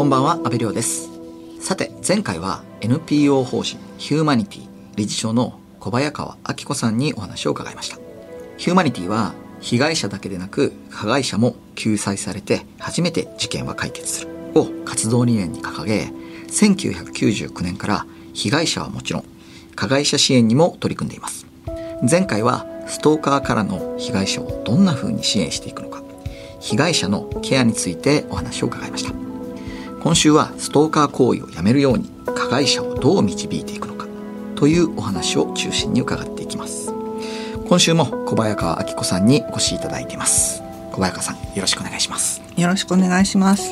こんばんは、阿部亮です。さて、前回は NPO 法人ヒューマニティ理事長の小早川明子さんにお話を伺いました。ヒューマニティは被害者だけでなく加害者も救済されて初めて事件は解決するを活動理念に掲げ、1999年から被害者はもちろん加害者支援にも取り組んでいます。前回はストーカーからの被害者をどんな風に支援していくのか、被害者のケアについてお話を伺いました。今週はストーカー行為をやめるように加害者をどう導いていくのかというお話を中心に伺っていきます。今週も小早川明子さんにお越しいただいています。小早川さん、よろしくお願いします。よろしくお願いします。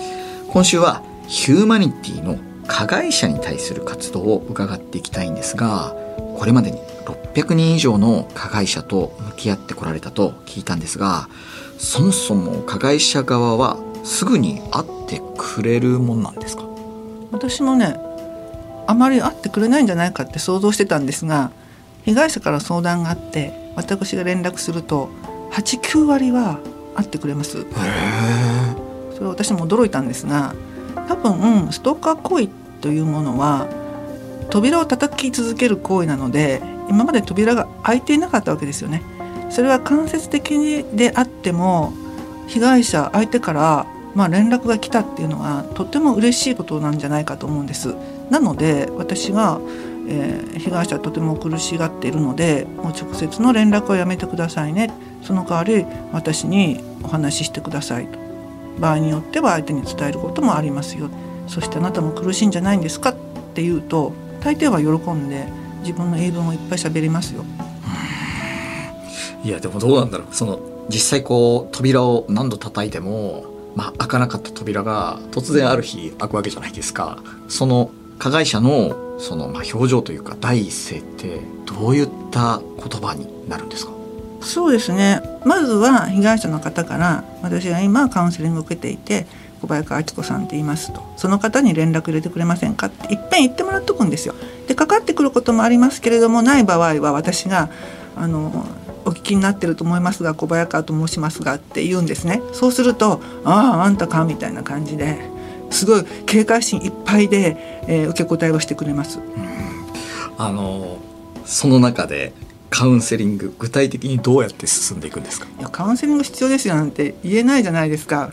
今週はヒューマニティの加害者に対する活動を伺っていきたいんですが、これまでに600人以上の加害者と向き合ってこられたと聞いたんですが、そもそも加害者側はすぐに会ってくれるもんなんですか？私もね、あまり会ってくれないんじゃないかって想像してたんですが、被害者から相談があって、私が連絡すると、8、9割は会ってくれます。それは私も驚いたんですが、多分ストーカー行為というものは扉を叩き続ける行為なので、今まで扉が開いていなかったわけですよね。それは間接的であっても被害者相手からまあ連絡が来たっていうのはとっても嬉しいことなんじゃないかと思うんです。なので私が、えー被害者とても苦しがっているのでもう直接の連絡はやめてくださいねその代わり私にお話ししてくださいと場合によっては相手に伝えることもありますよそしてあなたも苦しいんじゃないんですかって言うと大抵は喜んで自分の言い分をいっぱい喋りますよ。いやでもどうなんだろうその実際こう扉を何度叩いても、まあ、開かなかった扉が突然ある日開くわけじゃないですか。その加害者のそのまあ表情というか第一声ってどういった言葉になるんですか？そうですね。まずは被害者の方から私が今カウンセリングを受けていて小早川明子さんって言いますと。その方に連絡入れてくれませんか？っていっぺん言ってもらっとくんですよ。でかかってくることもありますけれどもない場合は私があのお聞きになってると思いますが小早川と申しますがって言うんですね。そうするとあああんたかみたいな感じですごい警戒心いっぱいで、えー受け答えをしてくれます。あのその中でカウンセリング具体的にどうやって進んでいくんですか？いやカウンセリング必要ですよなんて言えないじゃないですか。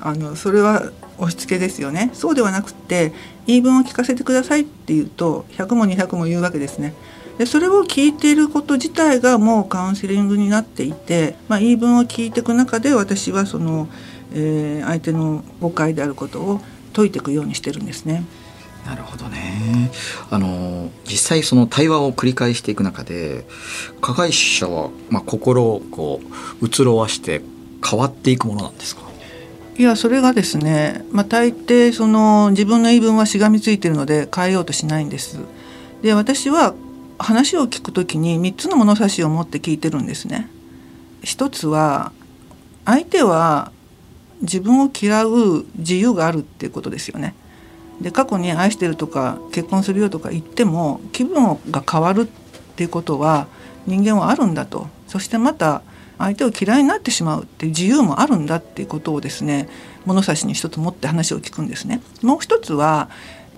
あのそれは押し付けですよね。そうではなくって言い分を聞かせてくださいって言うと100も200も言うわけですねでそれを聞いていること自体がもうカウンセリングになっていて、まあ、言い分を聞いていく中で私はその、えー相手の誤解であることを解いていくようにしてるんですね。なるほどね。あの実際その対話を繰り返していく中で加害者はまあ心をこう移ろわして変わっていくものなんですか？いやそれがですね、まあ、大抵その自分の言い分はしがみついているので変えようとしないんです。で私は話を聞くときに3つの物差しを持って聞いてるんですね。一つは相手は自分を嫌う自由があるっていうことですよね。で過去に愛してるとか結婚するよとか言っても気分が変わるっていうことは人間はあるんだとそしてまた相手を嫌いになってしまうっていう自由もあるんだっていうことをですね物差しに一つ持って話を聞くんですね。もう一つは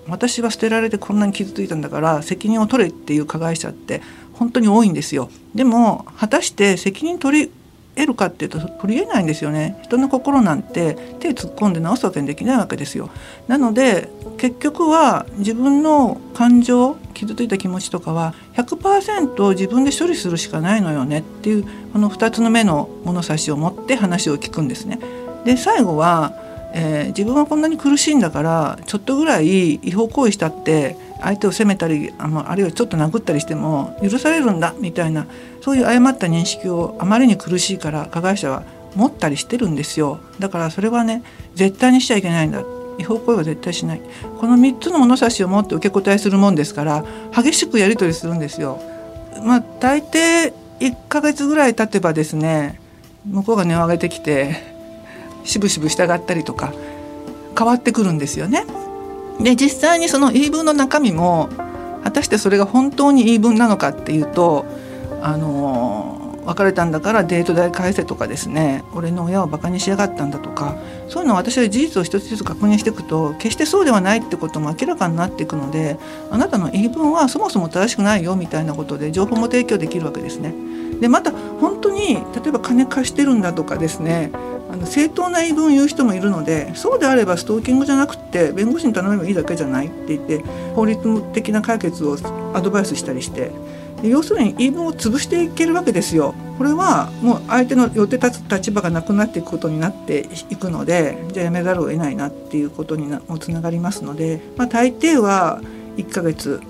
私は捨てられてこんなに傷ついたんだから責任を取れっていう加害者って本当に多いんですよ。でも果たして責任取り得るかっていうと取り得ないんですよね。人の心なんて手突っ込んで直すわけにできないわけですよ。なので結局は自分の感情傷ついた気持ちとかは100%自分で処理するしかないのよね。っていうこの2つの目の物差しを持って話を聞くんですね。で最後は、えー自分はこんなに苦しいんだからちょっとぐらい違法行為したって相手を責めたりあのあるいはちょっと殴ったりしても許されるんだみたいなそういう誤った認識をあまりに苦しいから加害者は持ったりしてるんですよ。だからそれはね絶対にしちゃいけないんだ。違法行為は絶対しない。この3つの物差しを持って受け答えするもんですから激しくやり取りするんですよ。まあ大抵1ヶ月ぐらい経てばですね向こうが値を上げてきてしぶしぶ従ったりとか変わってくるんですよね。で実際にその言い分の中身も果たしてそれが本当に言い分なのかっていうとあの別れたんだからデート代返せとかですね俺の親をバカにしやがったんだとかそういうのを私は事実を一つずつ確認していくと決してそうではないってことも明らかになっていくのであなたの言い分はそもそも正しくないよみたいなことで情報も提供できるわけですね。でまた本当に例えば金貸してるんだとかですねあの正当な言い分を言う人もいるのでそうであればストーキングじゃなくて弁護士に頼めばいいだけじゃないって言って法律的な解決をアドバイスしたりして要するに言い分を潰していけるわけですよ。これはもう相手の予定立つ立場がなくなっていくことになっていくのでじゃあやめざるを得ないなっていうことにもつながりますので、まあ、大抵は1ヶ月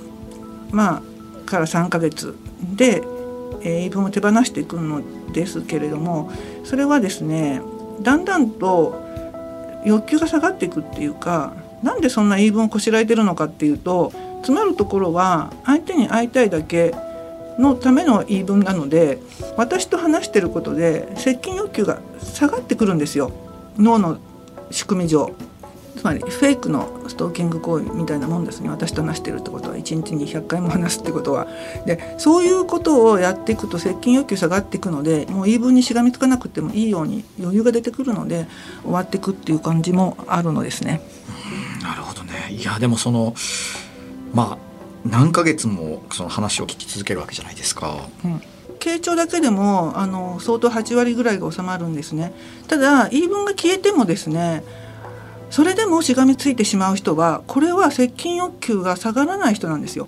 まあから3ヶ月で、え、言い分を手放していくのですけれどもそれはですねだんだんと欲求が下がっていくっていうかなんでそんな言い分をこしらえてるのかっていうと詰まるところは相手に会いたいだけのための言い分なので私と話してることで接近欲求が下がってくるんですよ。脳の仕組み上。つまりフェイクのストーキング行為みたいなもんですね。私と話してるってことは。1日に100回も話すってことは。でそういうことをやっていくと接近欲求下がっていくのでもう言い分にしがみつかなくてもいいように余裕が出てくるので終わっていくっていう感じもあるのですね。なるほどね。いやでもそのまあ何ヶ月もその話を聞き続けるわけじゃないですか。うん。傾聴だけでもあの相当8割ぐらいが収まるんですね。ただ言い分が消えてもですねそれでもしがみついてしまう人はこれは接近欲求が下がらない人なんですよ。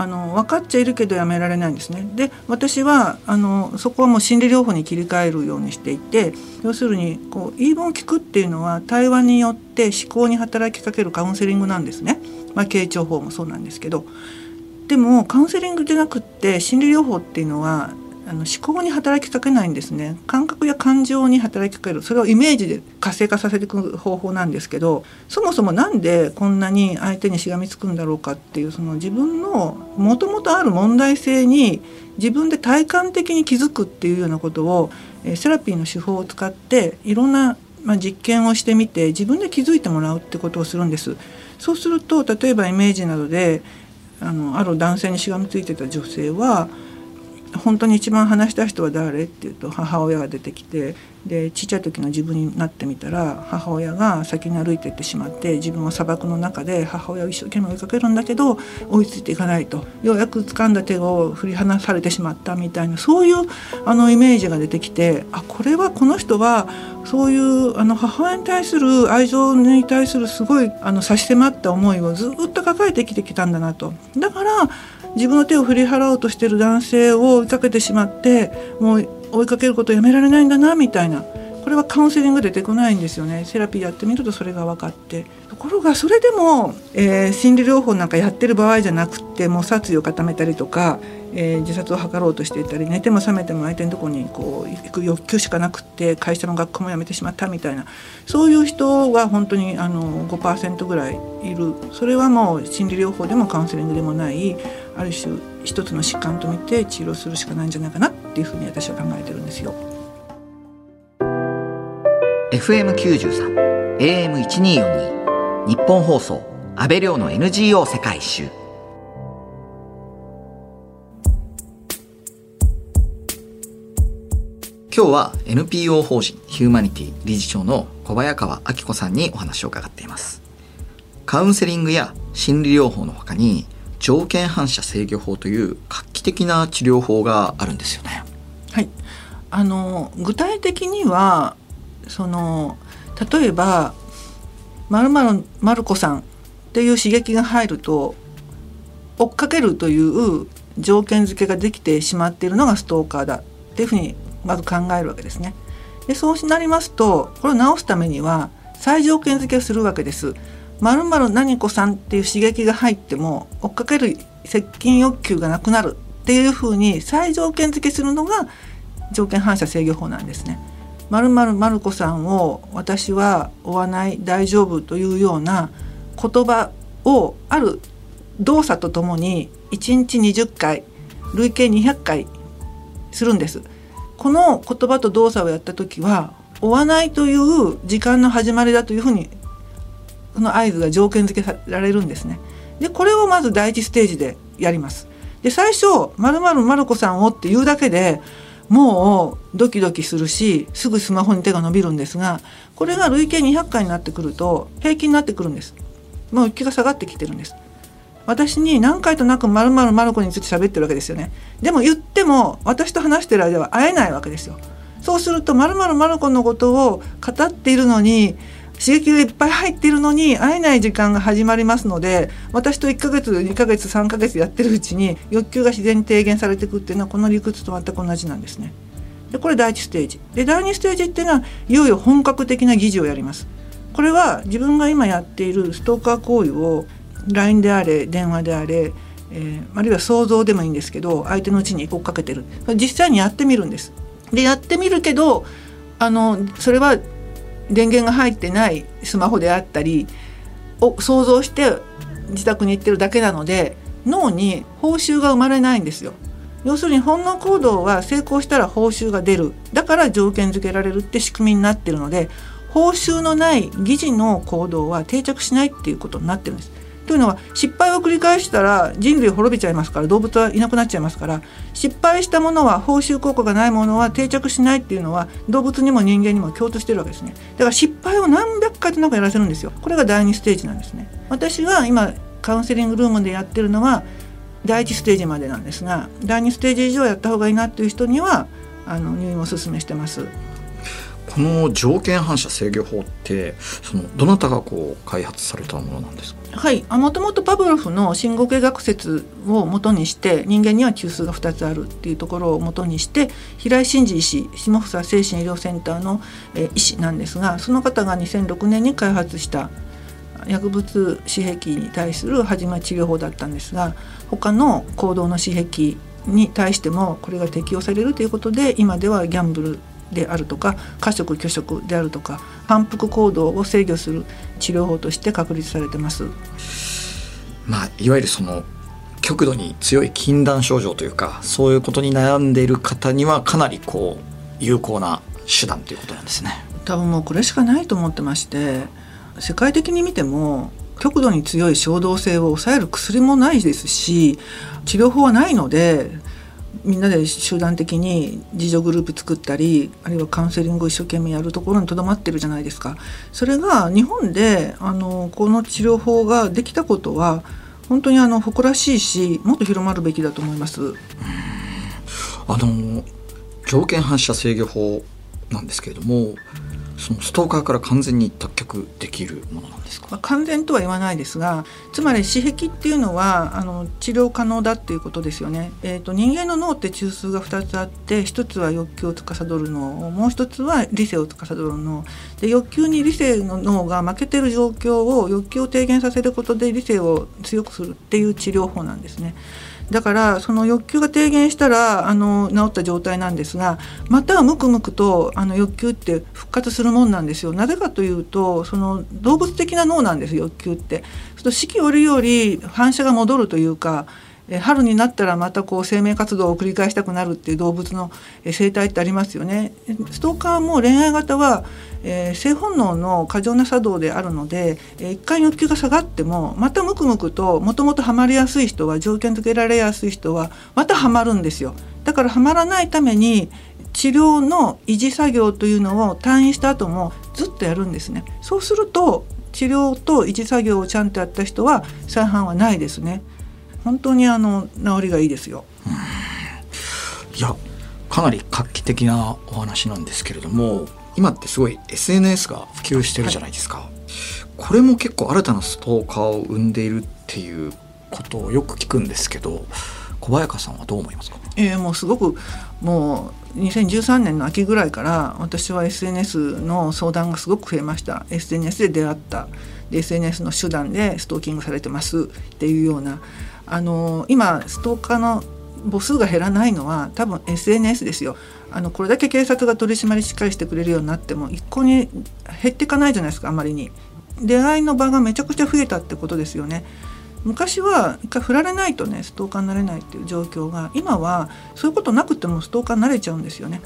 あの分かっちゃいるけどやめられないんですね。で私はあのそこはもう心理療法に切り替えるようにしていて要するにこう言い分を聞くっていうのは対話によって思考に働きかけるカウンセリングなんですね。まあ、傾聴法もそうなんですけど。でもカウンセリングじゃなくって心理療法っていうのはあの思考に働きかけないんですね感覚や感情に働きかけるそれをイメージで活性化させていく方法なんですけどそもそも何でこんなに相手にしがみつくんだろうかっていうその自分のもともとある問題性に自分で体感的に気づくっていうようなことをセラピーの手法を使っていろんなま実験をしてみて自分で気づいてもらうってことをするんです。そうすると例えばイメージなどであのある男性にしがみついてた女性は本当に一番話した人は誰？って言うと母親が出てきてでちっちゃい時の自分になってみたら母親が先に歩いていってしまって自分は砂漠の中で母親を一生懸命追いかけるんだけど追いついていかないとようやく掴んだ手を振り離されてしまったみたいなそういうあのイメージが出てきてあこれはこの人はそういうあの母親に対する愛情に対するすごいあの差し迫った思いをずっと抱えてきてきたんだなと。だから自分の手を振り払おうとしてる男性を追いかけてしまってもう追いかけることをやめられないんだなみたいな。これはカウンセリングで出てこないんですよね。セラピーやってみるとそれが分かって。ところがそれでも、えー、心理療法なんかやってる場合じゃなくてもう殺意を固めたりとか、えー、自殺を図ろうとしていたり寝ても覚めても相手のとこにこう行く欲求しかなくって会社の学校も辞めてしまったみたいな。そういう人が本当にあの5%ぐらいいる。それはもう心理療法でもカウンセリングでもない。ある種一つの疾患と見て治療するしかないんじゃないかなっていうふうに私は考えてるんですよ。FM93 AM1242 日本放送安倍亮の NGO 世界一周今日は NPO 法人ヒューマニティ理事長の小早川明子さんにお話を伺っていますカウンセリングや心理療法のほかに条件反射制御法という画期的な治療法があるんですよね。はい、あの具体的にはその例えばまるまるまる子さんっていう刺激が入ると追っかけるという条件付けができてしまっているのがストーカーだっていうふうにまず考えるわけですね。でそうなりますとこれを直すためには再条件付けをするわけです。まるまる何子さんっていう刺激が入っても追っかける接近欲求がなくなるっていうふうに再条件付けするのが条件反射制御法なんですね。まるまるまる子さんを私は追わない大丈夫というような言葉をある動作とともに1日20回累計200回するんです。この言葉と動作をやった時は追わないという時間の始まりだというふうにその合図が条件付けられるんですね。でこれをまず第一ステージでやります。で最初「まるまるまる子さんを」って言うだけでもうドキドキするしすぐスマホに手が伸びるんですがこれが累計200回になってくると平均になってくるんですもう気が下がってきてるんです私に何回となくまるまるまる子について喋ってるわけですよねでも言っても私と話してる間は会えないわけですよそうするとまるまるまる子のことを語っているのに刺激がいっぱい入ってるのに会えない時間が始まりますので私と1ヶ月2ヶ月3ヶ月やってるうちに欲求が自然に低減されていくっていうのはこの理屈と全く同じなんですね。でこれ第1ステージ。で第2ステージっていうのはいよいよ本格的な疑似をやります。これは自分が今やっているストーカー行為を LINE であれ電話であれ、えー、あるいは想像でもいいんですけど相手のうちに追っかけてる。実際にやってみるんです。でやってみるけどあのそれは電源が入ってないスマホであったりを想像して自宅に行ってるだけなので脳に報酬が生まれないんですよ要するに本能行動は成功したら報酬が出るだから条件付けられるって仕組みになってるので報酬のない疑似の行動は定着しないっていうことになってるんです。というのは失敗を繰り返したら人類滅びちゃいますから動物はいなくなっちゃいますから失敗したものは報酬効果がないものは定着しないっていうのは動物にも人間にも共通してるわけですね。だから失敗を何百回となんかやらせるんですよ。これが第2ステージなんですね。私が今カウンセリングルームでやってるのは第1ステージまでなんですが第2ステージ以上やった方がいいなっていう人にはあの入院をおすすめしてます。この条件反射制御法ってそのどなたがこう開発されたものなんですか？はい。もともとパブロフの信号系学説をもとにして人間には中枢が2つあるっていうところをもとにして平井真二医師下房精神医療センターの、え医師なんですがその方が2006年に開発した薬物刺激に対する始まり治療法だったんですが他の行動の刺激に対してもこれが適用されるということで今ではギャンブルであるとか過食拒食であるとか反復行動を制御する治療法として確立されてます。まあ、いわゆるその極度に強い禁断症状というかそういうことに悩んでいる方にはかなりこう有効な手段ということなんですね。多分もうこれしかないと思ってまして世界的に見ても極度に強い衝動性を抑える薬もないですし治療法はないのでみんなで集団的に自助グループ作ったりあるいはカウンセリングを一生懸命やるところにとどまってるじゃないですかそれが日本であのこの治療法ができたことは本当にあの誇らしいしもっと広まるべきだと思います。あの条件反射制御法なんですけれどもそのストーカーから完全に脱却できるものなんですか、まあ、完全とは言わないですがつまり刺激っていうのはあの治療可能だっていうことですよね、えーと、人間の脳って中枢が2つあって1つは欲求を司る脳もう1つは理性を司る脳。で欲求に理性の脳が負けてる状況を欲求を低減させることで理性を強くするっていう治療法なんですね。だからその欲求が低減したらあの治った状態なんですがまたむくむくとあの欲求って復活するもんなんですよ。なぜかというとその動物的な脳なんです欲求って。四季折々反射が戻るというか春になったらまたこう生命活動を繰り返したくなるっていう動物の生態ってありますよね。ストーカーも恋愛型は、えー、性本能の過剰な作動であるので、えー、一回欲求が下がってもまたムクムクともともとハマりやすい人は条件付けられやすい人はまたハマるんですよ。だからハマらないために治療の維持作業というのを退院した後もずっとやるんですね。そうすると治療と維持作業をちゃんとやった人は再犯はないですね。本当にあの治りがいいですよ。いやかなり画期的なお話なんですけれども今ってすごい SNS が普及してるじゃないですか、はい、これも結構新たなストーカーを生んでいるっていうことをよく聞くんですけど小早川さんはどう思いますか？えー、もうすごくもう2013年の秋ぐらいから私は SNS の相談がすごく増えました。SNS で出会った。で SNS の手段でストーキングされてますっていうようなあの今ストーカーの母数が減らないのは多分 SNS ですよ。あのこれだけ警察が取り締まりしっかりしてくれるようになっても一向に減っていかないじゃないですかあまりに。出会いの場がめちゃくちゃ増えたってことですよね。昔は一回振られないとねストーカーになれないっていう状況が今はそういうことなくてもストーカーになれちゃうんですよね。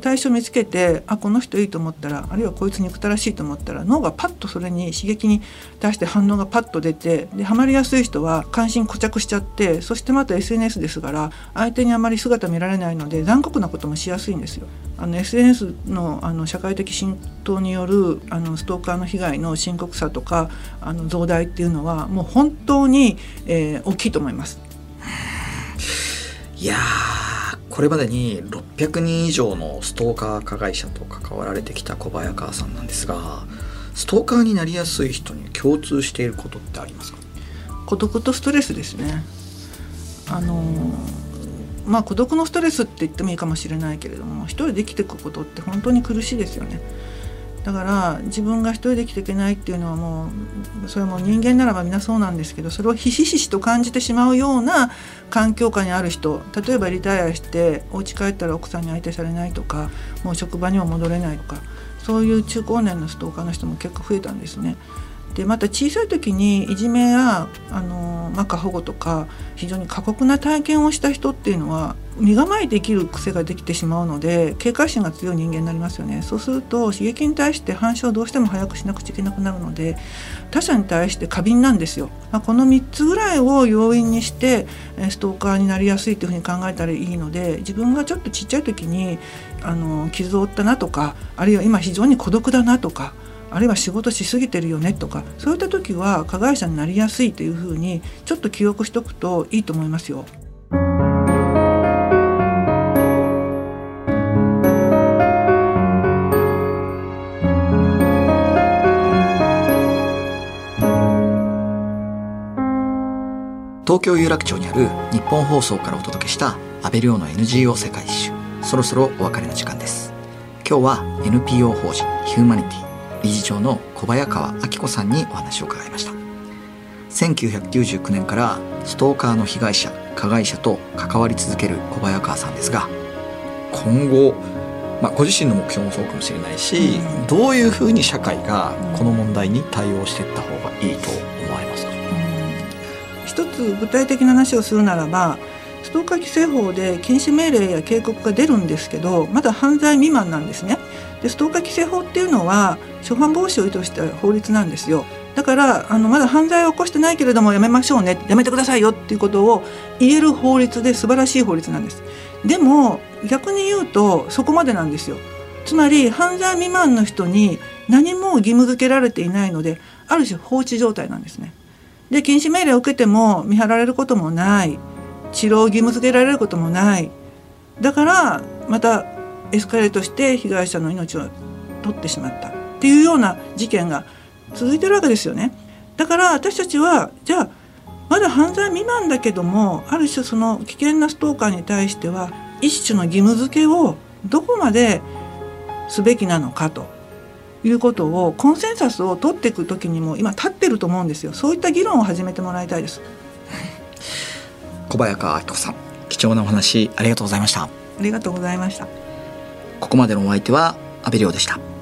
対象見つけてあこの人いいと思ったらあるいはこいつ憎たらしいと思ったら脳がパッとそれに刺激に対して反応がパッと出てでハマりやすい人は関心固着しちゃってそしてまた SNS ですから相手にあまり姿見られないので残酷なこともしやすいんですよ。あの SNS のあの社会的浸透によるあのストーカーの被害の深刻さとかあの増大っていうのはもう本当に、えー、大きいと思います。いやこれまでに600人以上のストーカー加害者と関わられてきた小早川さんなんですがストーカーになりやすい人に共通していることってありますか？孤独とストレスですね。あのまあ孤独のストレスって言ってもいいかもしれないけれども一人で生きていくことって本当に苦しいですよね。だから自分が一人で生きていけないっていうのはもうそれも人間ならば皆そうなんですけどそれをひしひしと感じてしまうような環境下にある人例えばリタイアしてお家帰ったら奥さんに相手されないとかもう職場には戻れないとかそういう中高年のストーカーの人も結構増えたんですね。でまた小さい時にいじめやあの、まあ、過保護とか非常に過酷な体験をした人っていうのは身構えて生きる癖ができてしまうので警戒心が強い人間になりますよね。そうすると刺激に対して反射をどうしても早くしなくちゃいけなくなるので他者に対して過敏なんですよ、まあ、この3つぐらいを要因にしてストーカーになりやすいというふうに考えたらいいので自分がちょっとちっちゃい時にあの傷を負ったなとかあるいは今非常に孤独だなとかあるいは仕事しすぎてるよねとかそういった時は加害者になりやすいというふうにちょっと記憶しておくといいと思いますよ。東京有楽町にある日本放送からお届けした安倍亮の NGO 世界一周。そろそろお別れの時間です。今日は NPO 法人ヒューマニティ。理事長の小早川明子さんにお話を伺いました。1999年からストーカーの被害者加害者と関わり続ける小早川さんですが今後、まあ、ご自身の目標もそうかもしれないし、うん、どういうふうに社会がこの問題に対応していった方がいいと思われますか、うん、一つ具体的な話をするならばストーカー規制法で禁止命令や警告が出るんですけどまだ犯罪未満なんですね。でストーカー規制法っていうのは初犯防止を意図した法律なんですよ。だからあのまだ犯罪を起こしてないけれどもやめましょうねやめてくださいよっていうことを言える法律で素晴らしい法律なんです。でも逆に言うとそこまでなんですよ。つまり犯罪未満の人に何も義務付けられていないのである種放置状態なんですね。で禁止命令を受けても見張られることもない。治療を義務付けられることもない。だからまたエスカレートして被害者の命を取ってしまったっていうような事件が続いてるわけですよね。だから私たちはじゃあまだ犯罪未満だけどもある種その危険なストーカーに対しては一種の義務付けをどこまですべきなのかということをコンセンサスを取っていく時にも今立ってると思うんですよ。そういった議論を始めてもらいたいです。小早川明子さん貴重なお話ありがとうございました。ありがとうございましたここまでのお相手は阿部亮でした。